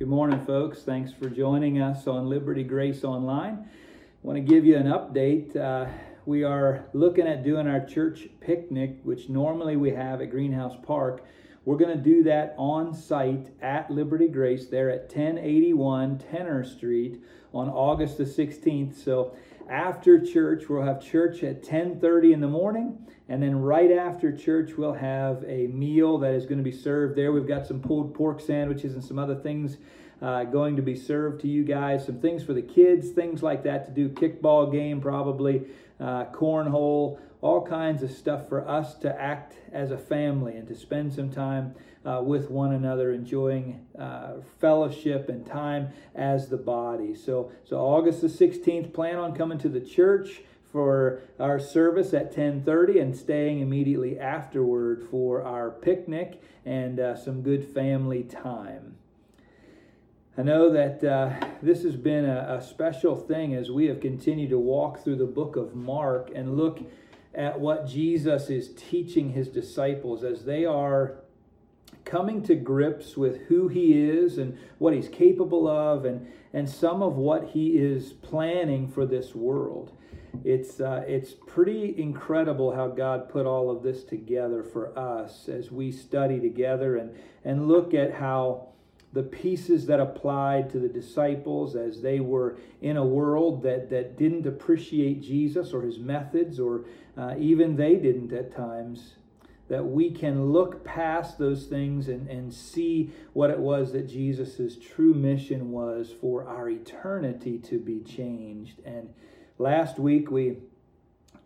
Good morning, folks. Thanks for joining us on Liberty Grace Online. I want to give you an update. Uh, we are looking at doing our church picnic, which normally we have at Greenhouse Park. We're going to do that on site at Liberty Grace there at 1081 Tenor Street on August the 16th. So after church, we'll have church at 10:30 in the morning, and then right after church, we'll have a meal that is going to be served there. We've got some pulled pork sandwiches and some other things uh, going to be served to you guys. Some things for the kids, things like that to do. Kickball game, probably uh, cornhole, all kinds of stuff for us to act as a family and to spend some time uh, with one another, enjoying uh, fellowship and time as the body. So, so August the 16th, plan on coming to the church for our service at 10:30 and staying immediately afterward for our picnic and uh, some good family time. I know that uh, this has been a, a, special thing as we have continued to walk through the book of Mark and look at what Jesus is teaching his disciples as they are coming to grips with who he is and what he's capable of and, and some of what he is planning for this world. It's, uh, it's pretty incredible how God put all of this together for us as we study together and, and look at how the pieces that applied to the disciples as they were in a world that, that didn't appreciate Jesus or his methods, or uh, even they didn't at times, that we can look past those things and, and see what it was that Jesus' true mission was for our eternity to be changed. And last week we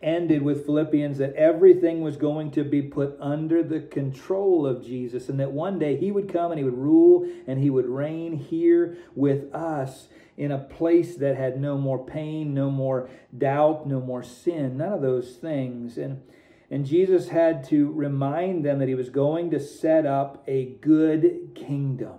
ended with Philippians that everything was going to be put under the control of Jesus and that one day he would come and he would rule and he would reign here with us in a place that had no more pain, no more doubt, no more sin, none of those things. And and Jesus had to remind them that he was going to set up a good kingdom.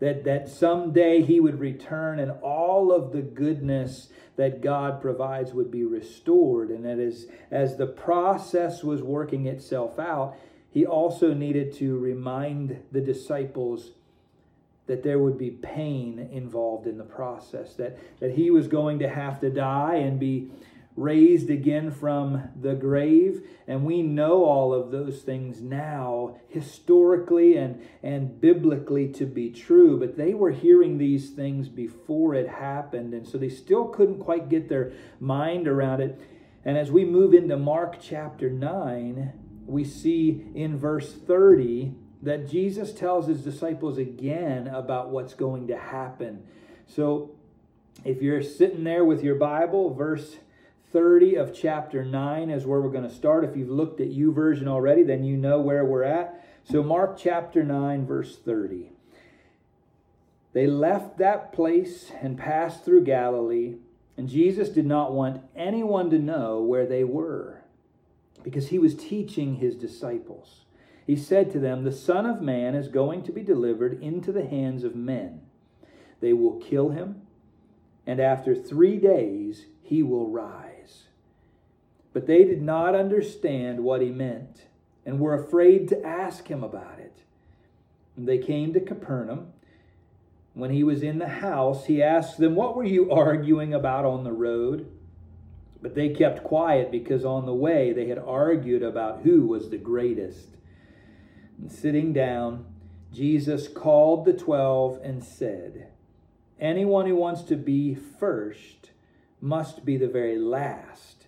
That, that someday he would return and all of the goodness that God provides would be restored. And that as, as the process was working itself out, he also needed to remind the disciples that there would be pain involved in the process, that, that he was going to have to die and be raised again from the grave. And we know all of those things now, historically and, and biblically, to be true. But they were hearing these things before it happened. And so they still couldn't quite get their mind around it. And as we move into Mark chapter 9, we see in verse 30 that Jesus tells his disciples again about what's going to happen. So if you're sitting there with your Bible, verse 30 of chapter 9 is where we're going to start. If you've looked at YouVersion already, then you know where we're at. So, Mark chapter 9, verse 30. They left that place and passed through Galilee, and Jesus did not want anyone to know where they were because he was teaching his disciples. He said to them, The Son of Man is going to be delivered into the hands of men. They will kill him, and after three days he will rise. But they did not understand what he meant and were afraid to ask him about it. And they came to Capernaum. When he was in the house, he asked them, What were you arguing about on the road? But they kept quiet because on the way they had argued about who was the greatest. And sitting down, Jesus called the twelve and said, Anyone who wants to be first must be the very last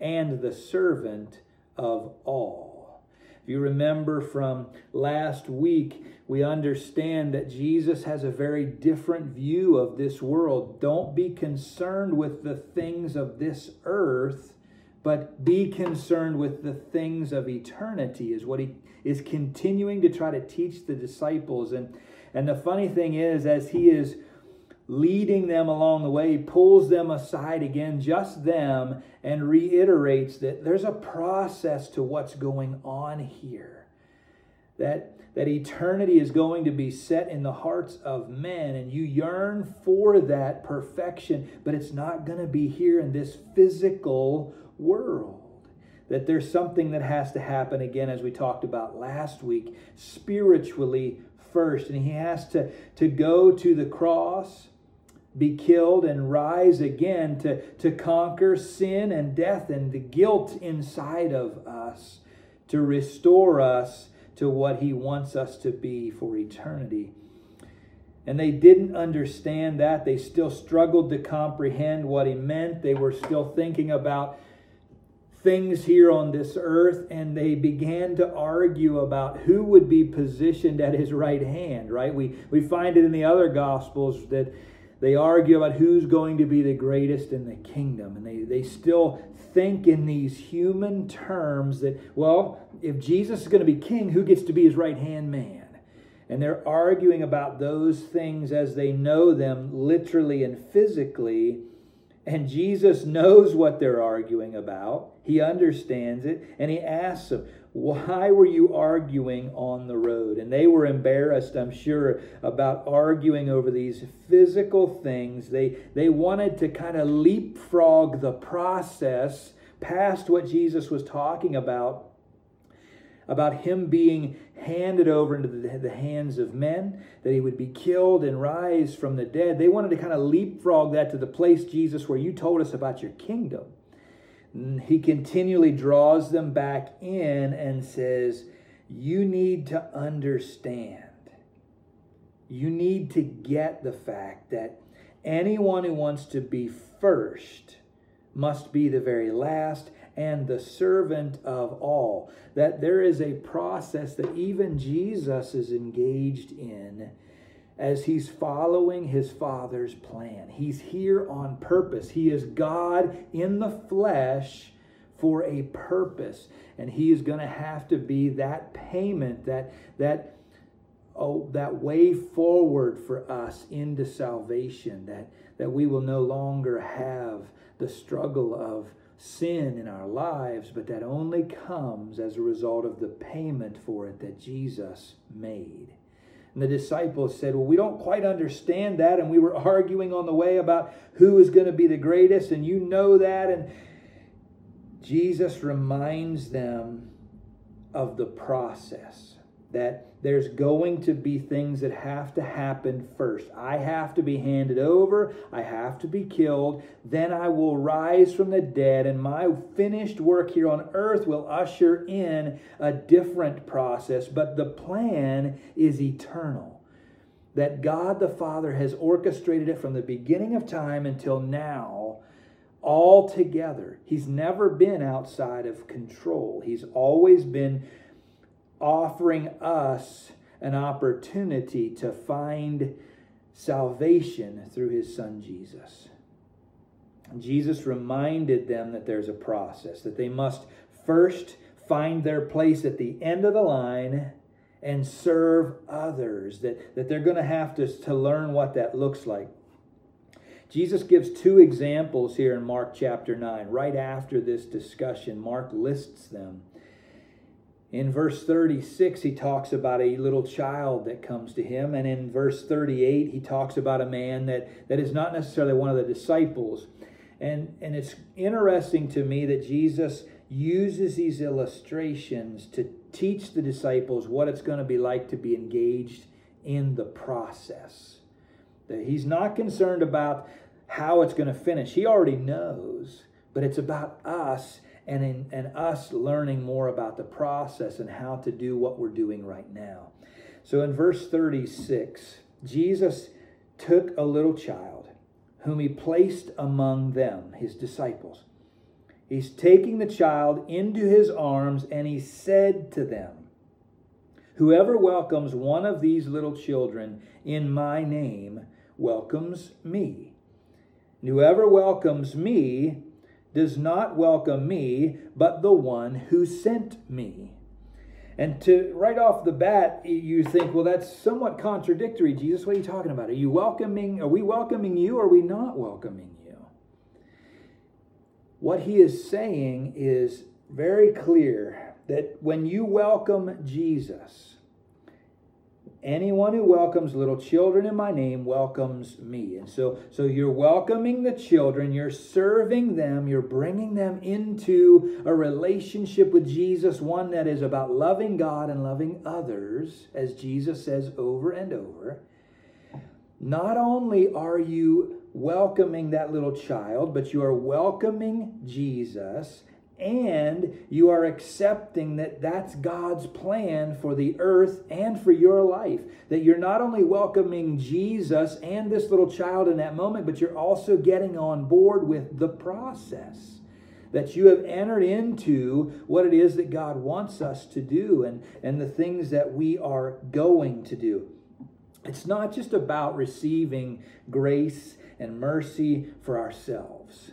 and the servant of all. If you remember from last week, we understand that Jesus has a very different view of this world. Don't be concerned with the things of this earth, but be concerned with the things of eternity, is what he is continuing to try to teach the disciples. And, and the funny thing is, as he is leading them along the way, pulls them aside again, just them, and reiterates that there's a process to what's going on here. That, that eternity is going to be set in the hearts of men, and you yearn for that perfection, but it's not going to be here in this physical world that there's something that has to happen again, as we talked about last week, spiritually first, and he has to, to go to the cross, be killed, and rise again to, to conquer sin and death and the guilt inside of us, to restore us to what he wants us to be for eternity. And they didn't understand that. They still struggled to comprehend what he meant. They were still thinking about things here on this earth, and they began to argue about who would be positioned at his right hand, right? We, we find it in the other Gospels that they argue about who's going to be the greatest in the kingdom. And they, they still think in these human terms that, well, if Jesus is going to be king, who gets to be his right hand man? And they're arguing about those things as they know them literally and physically. And Jesus knows what they're arguing about. He understands it. And he asks them, Why were you arguing on the road? And they were embarrassed, I'm sure, about arguing over these physical things. They, they wanted to kind of leapfrog the process past what Jesus was talking about about him being handed over into the, the, hands of men, that he would be killed and rise from the dead. They wanted to kind of leapfrog that to the place, Jesus, where you told us about your kingdom. He continually draws them back in and says, You need to understand. You need to get the fact that anyone who wants to be first must be the very last and the servant of all. That there is a process that even Jesus is engaged in as he's following his Father's plan. He's here on purpose. He is God in the flesh for a purpose. And he is going to have to be that payment, that, that, oh, that way forward for us into salvation, that, that we will no longer have the struggle of sin in our lives, but that only comes as a result of the payment for it that Jesus made. And the disciples said, Well, we don't quite understand that. And we were arguing on the way about who is going to be the greatest, and you know that. And Jesus reminds them of the process that there's going to be things that have to happen first. I have to be handed over, I have to be killed, then I will rise from the dead, and my finished work here on earth will usher in a different process. But the plan is eternal. That God the Father has orchestrated it from the beginning of time until now all together. He's never been outside of control. He's always been offering us an opportunity to find salvation through his son Jesus. Jesus reminded them that there's a process, that they must first find their place at the end of the line and serve others, that, that they're going to have to, to learn what that looks like. Jesus gives two examples here in Mark chapter 9. Right after this discussion, Mark lists them. In verse 36, he talks about a little child that comes to him. And in verse 38, he talks about a man that, that is not necessarily one of the disciples. And, and it's interesting to me that Jesus uses these illustrations to teach the disciples what it's going to be like to be engaged in the process. That he's not concerned about how it's going to finish, he already knows, but it's about us and in and us learning more about the process and how to do what we're doing right now. So in verse 36, Jesus took a little child whom he placed among them, his disciples. He's taking the child into his arms and he said to them, Whoever welcomes one of these little children in my name welcomes me. And whoever welcomes me does not welcome me, but the one who sent me. And to right off the bat, you think, well, that's somewhat contradictory. Jesus, what are you talking about? Are you welcoming? Are we welcoming you? Or are we not welcoming you? What he is saying is very clear that when you welcome Jesus, anyone who welcomes little children in my name welcomes me. And so so you're welcoming the children you're serving them you're bringing them into a relationship with jesus one that is about loving god and loving others as jesus says over and over. Not only are you welcoming that little child but you are welcoming jesus and you are accepting that that's God's plan for the earth and for your life. That you're not only welcoming Jesus and this little child in that moment, but you're also getting on board with the process. That you have entered into what it is that God wants us to do and, and the things that we are going to do. It's not just about receiving grace and mercy for ourselves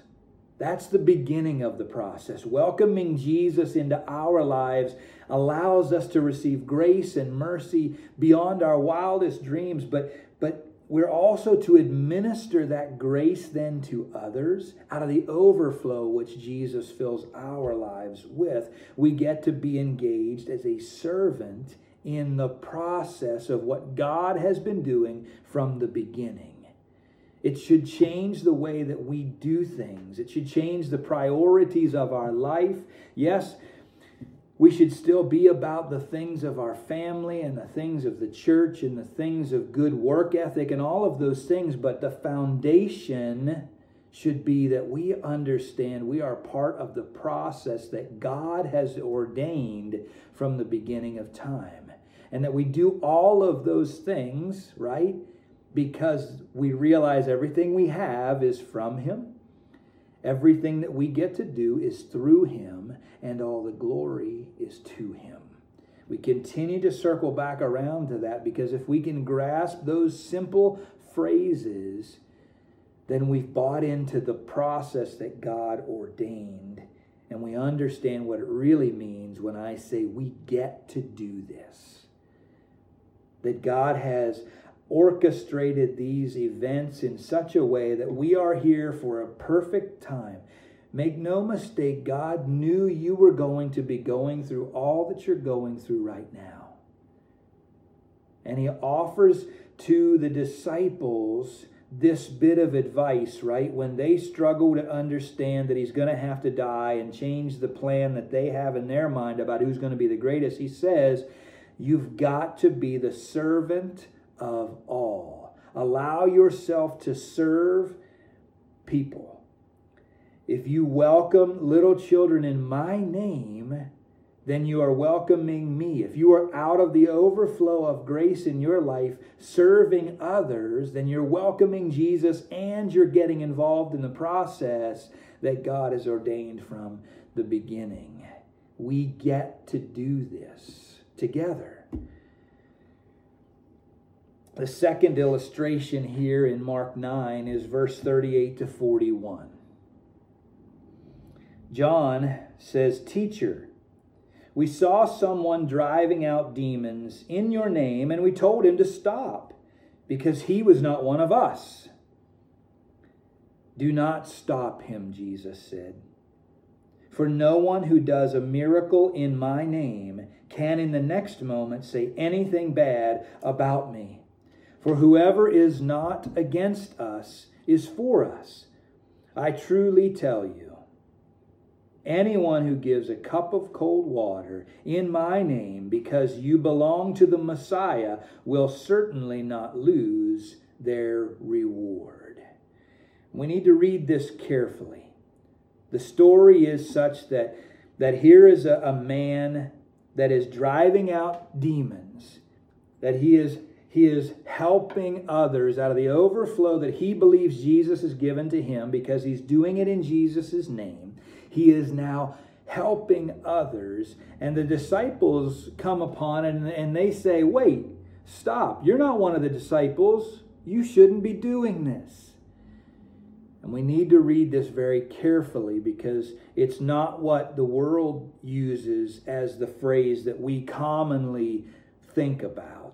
that's the beginning of the process. Welcoming Jesus into our lives allows us to receive grace and mercy beyond our wildest dreams, but, but we're also to administer that grace then to others out of the overflow which Jesus fills our lives with. We get to be engaged as a servant in the process of what God has been doing from the beginning. It should change the way that we do things. It should change the priorities of our life. Yes, we should still be about the things of our family and the things of the church and the things of good work ethic and all of those things, but the foundation should be that we understand we are part of the process that God has ordained from the beginning of time. And that we do all of those things, right? Because we realize everything we have is from Him. Everything that we get to do is through Him, and all the glory is to Him. We continue to circle back around to that because if we can grasp those simple phrases, then we've bought into the process that God ordained. And we understand what it really means when I say we get to do this. That God has orchestrated these events in such a way that we are here for a perfect time. Make no mistake, God knew you were going to be going through all that you're going through right now. And He offers to the disciples this bit of advice, right? When they struggle to understand that He's going to have to die and change the plan that they have in their mind about who's going to be the greatest, He says, You've got to be the servant of all. Allow yourself to serve people. If you welcome little children in my name, then you are welcoming me. If you are out of the overflow of grace in your life, serving others, then you're welcoming Jesus and you're getting involved in the process that God has ordained from the beginning. We get to do this together. The second illustration here in Mark 9 is verse 38 to 41. John says, Teacher, we saw someone driving out demons in your name, and we told him to stop because he was not one of us. Do not stop him, Jesus said. For no one who does a miracle in my name can in the next moment say anything bad about me. For whoever is not against us is for us. I truly tell you, anyone who gives a cup of cold water in my name because you belong to the Messiah will certainly not lose their reward. We need to read this carefully. The story is such that, that here is a, a man that is driving out demons, that he is he is helping others out of the overflow that he believes Jesus has given to him because he's doing it in Jesus' name. He is now helping others. And the disciples come upon and, and they say, Wait, stop. You're not one of the disciples. You shouldn't be doing this. And we need to read this very carefully because it's not what the world uses as the phrase that we commonly think about.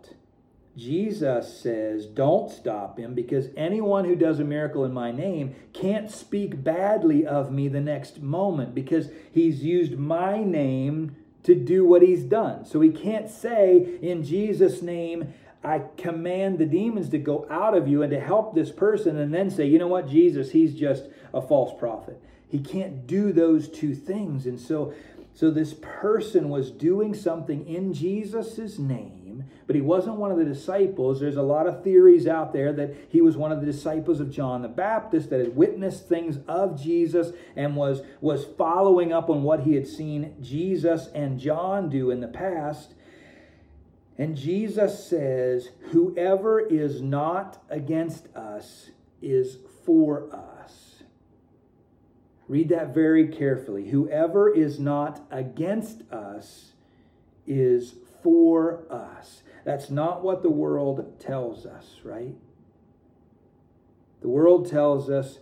Jesus says, Don't stop him because anyone who does a miracle in my name can't speak badly of me the next moment because he's used my name to do what he's done. So he can't say in Jesus' name, I command the demons to go out of you and to help this person, and then say, you know what, Jesus, he's just a false prophet. He can't do those two things. And so, so this person was doing something in Jesus' name, but he wasn't one of the disciples. There's a lot of theories out there that he was one of the disciples of John the Baptist that had witnessed things of Jesus and was, was following up on what he had seen Jesus and John do in the past. And Jesus says, Whoever is not against us is for us. Read that very carefully. Whoever is not against us is for us. That's not what the world tells us, right? The world tells us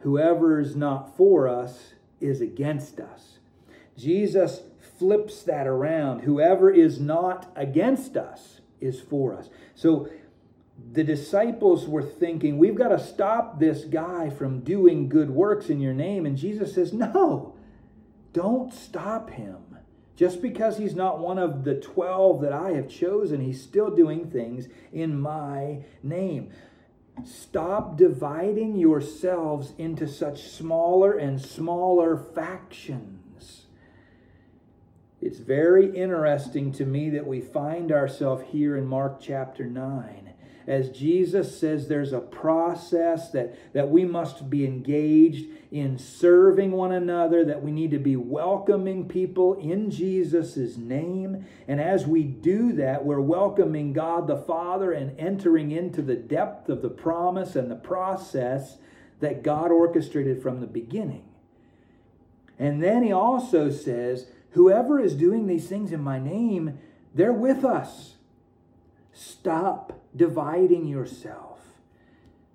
whoever is not for us is against us. Jesus flips that around. Whoever is not against us is for us. So the disciples were thinking, we've got to stop this guy from doing good works in your name. And Jesus says, no, don't stop him. Just because he's not one of the 12 that I have chosen, he's still doing things in my name. Stop dividing yourselves into such smaller and smaller factions. It's very interesting to me that we find ourselves here in Mark chapter 9. As Jesus says, there's a process that, that we must be engaged in serving one another, that we need to be welcoming people in Jesus' name. And as we do that, we're welcoming God the Father and entering into the depth of the promise and the process that God orchestrated from the beginning. And then he also says, Whoever is doing these things in my name, they're with us. Stop dividing yourself.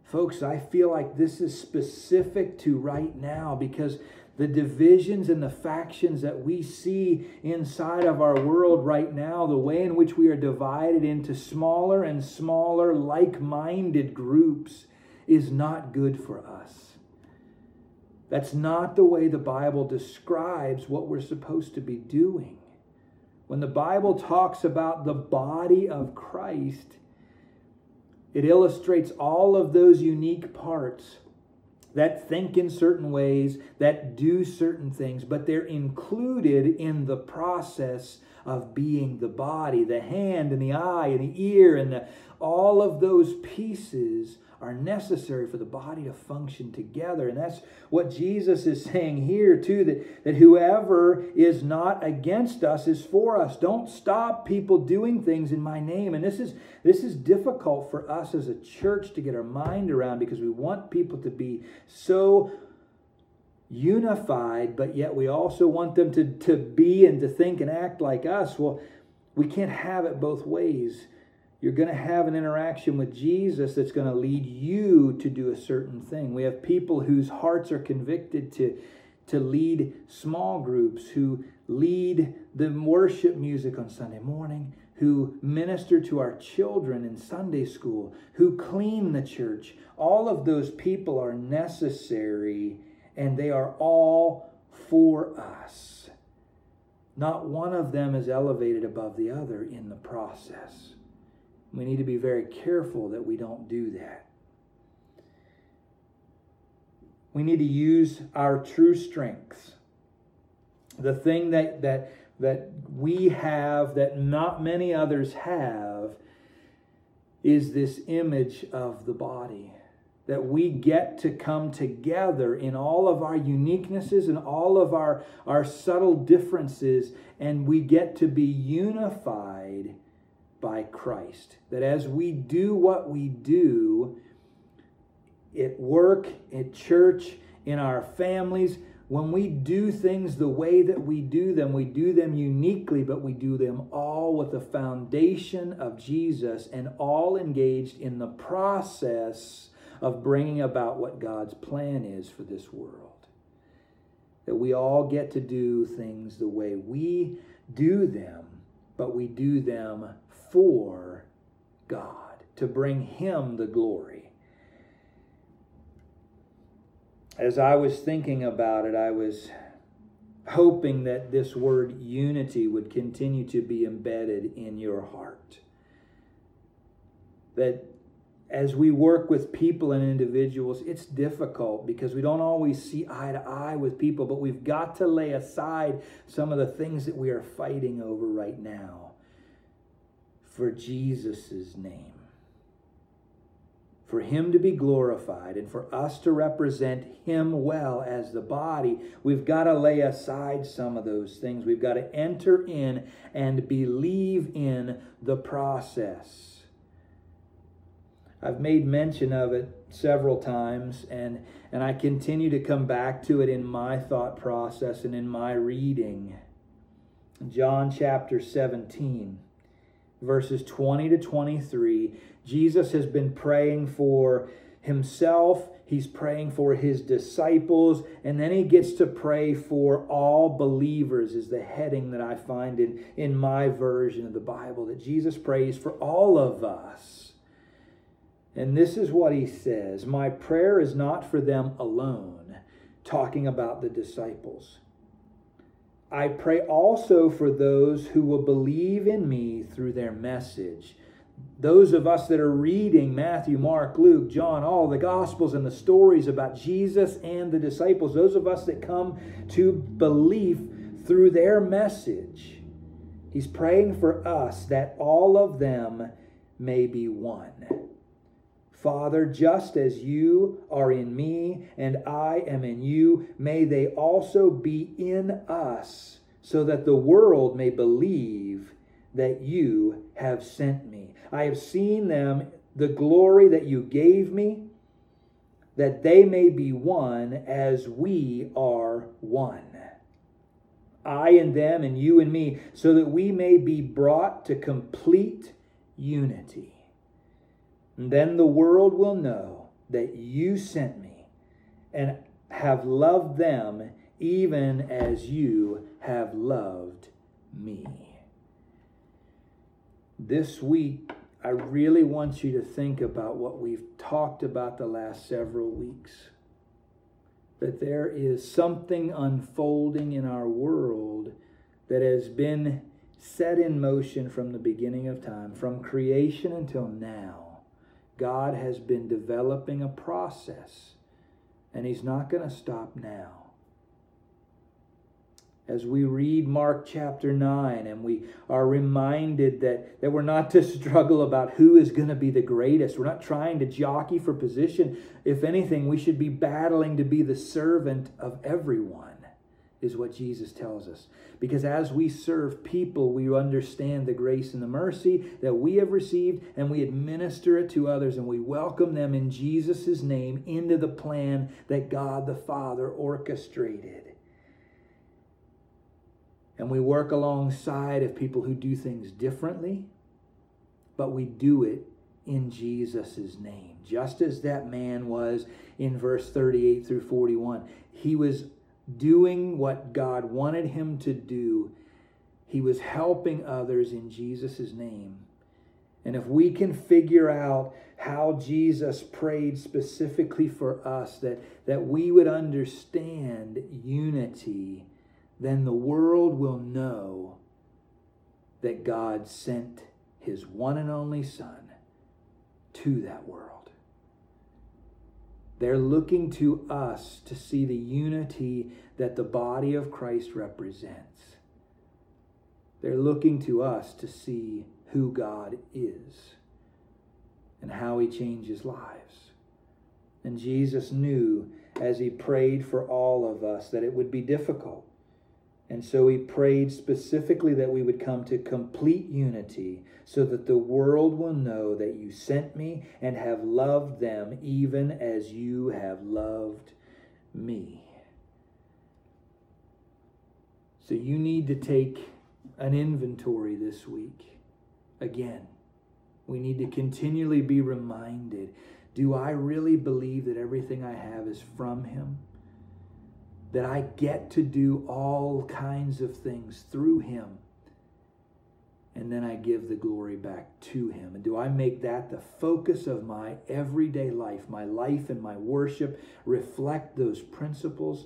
Folks, I feel like this is specific to right now because the divisions and the factions that we see inside of our world right now, the way in which we are divided into smaller and smaller like minded groups, is not good for us. That's not the way the Bible describes what we're supposed to be doing. When the Bible talks about the body of Christ, it illustrates all of those unique parts that think in certain ways, that do certain things, but they're included in the process of being the body, the hand and the eye and the ear and the, all of those pieces are necessary for the body to function together. And that's what Jesus is saying here, too, that, that whoever is not against us is for us. Don't stop people doing things in my name. And this is this is difficult for us as a church to get our mind around because we want people to be so unified, but yet we also want them to, to be and to think and act like us. Well, we can't have it both ways you're going to have an interaction with Jesus that's going to lead you to do a certain thing. We have people whose hearts are convicted to, to lead small groups, who lead the worship music on Sunday morning, who minister to our children in Sunday school, who clean the church. All of those people are necessary and they are all for us. Not one of them is elevated above the other in the process. We need to be very careful that we don't do that. We need to use our true strengths. The thing that, that, that we have that not many others have is this image of the body. That we get to come together in all of our uniquenesses and all of our, our subtle differences, and we get to be unified by Christ. That as we do what we do at work, at church, in our families, when we do things the way that we do them, we do them uniquely, but we do them all with the foundation of Jesus and all engaged in the process of bringing about what God's plan is for this world. That we all get to do things the way we do them, but we do them for God, to bring Him the glory. As I was thinking about it, I was hoping that this word unity would continue to be embedded in your heart. that as we work with people and individuals, it's difficult because we don't always see eye to eye with people, but we've got to lay aside some of the things that we are fighting over right now for Jesus' name. For him to be glorified and for us to represent him well as the body, we've got to lay aside some of those things. We've got to enter in and believe in the process. I've made mention of it several times, and, and I continue to come back to it in my thought process and in my reading. John chapter 17, verses 20 to 23. Jesus has been praying for himself, he's praying for his disciples, and then he gets to pray for all believers, is the heading that I find in, in my version of the Bible, that Jesus prays for all of us. And this is what he says My prayer is not for them alone, talking about the disciples. I pray also for those who will believe in me through their message. Those of us that are reading Matthew, Mark, Luke, John, all the Gospels and the stories about Jesus and the disciples, those of us that come to belief through their message, he's praying for us that all of them may be one. Father, just as you are in me and I am in you, may they also be in us, so that the world may believe that you have sent me. I have seen them, the glory that you gave me, that they may be one as we are one. I and them, and you and me, so that we may be brought to complete unity. Then the world will know that you sent me and have loved them even as you have loved me. This week, I really want you to think about what we've talked about the last several weeks. That there is something unfolding in our world that has been set in motion from the beginning of time, from creation until now God has been developing a process, and He's not going to stop now. As we read Mark chapter 9 and we are reminded that, that we're not to struggle about who is going to be the greatest, we're not trying to jockey for position. If anything, we should be battling to be the servant of everyone is what Jesus tells us. Because as we serve people, we understand the grace and the mercy that we have received, and we administer it to others, and we welcome them in Jesus' name into the plan that God the Father orchestrated. And we work alongside of people who do things differently, but we do it in Jesus' name. Just as that man was in verse 38 through 41. He was doing what God wanted him to do. He was helping others in Jesus' name. And if we can figure out how Jesus prayed specifically for us, that, that we would understand unity, then the world will know that God sent his one and only Son to that world. They're looking to us to see the unity that the body of Christ represents. They're looking to us to see who God is and how he changes lives. And Jesus knew as he prayed for all of us that it would be difficult. And so he prayed specifically that we would come to complete unity so that the world will know that you sent me and have loved them even as you have loved me. So you need to take an inventory this week. Again, we need to continually be reminded do I really believe that everything I have is from Him? That I get to do all kinds of things through him. And then I give the glory back to him. And do I make that the focus of my everyday life? My life and my worship reflect those principles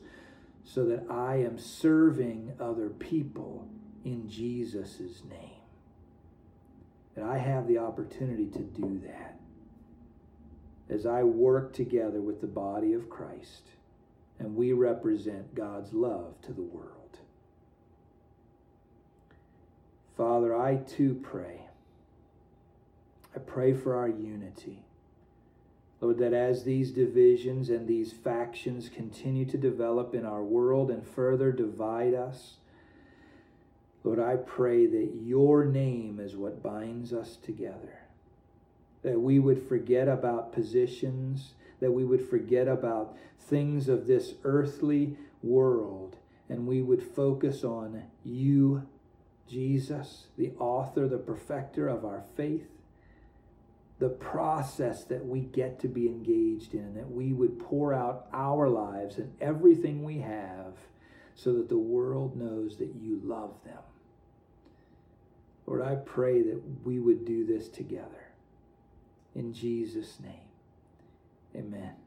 so that I am serving other people in Jesus' name. that I have the opportunity to do that as I work together with the body of Christ and we represent God's love to the world. Father, I too pray. I pray for our unity. Lord, that as these divisions and these factions continue to develop in our world and further divide us, Lord, I pray that your name is what binds us together. That we would forget about positions, that we would forget about things of this earthly world, and we would focus on you, Jesus, the author, the perfecter of our faith, the process that we get to be engaged in, that we would pour out our lives and everything we have so that the world knows that you love them. Lord, I pray that we would do this together. In Jesus' name, amen.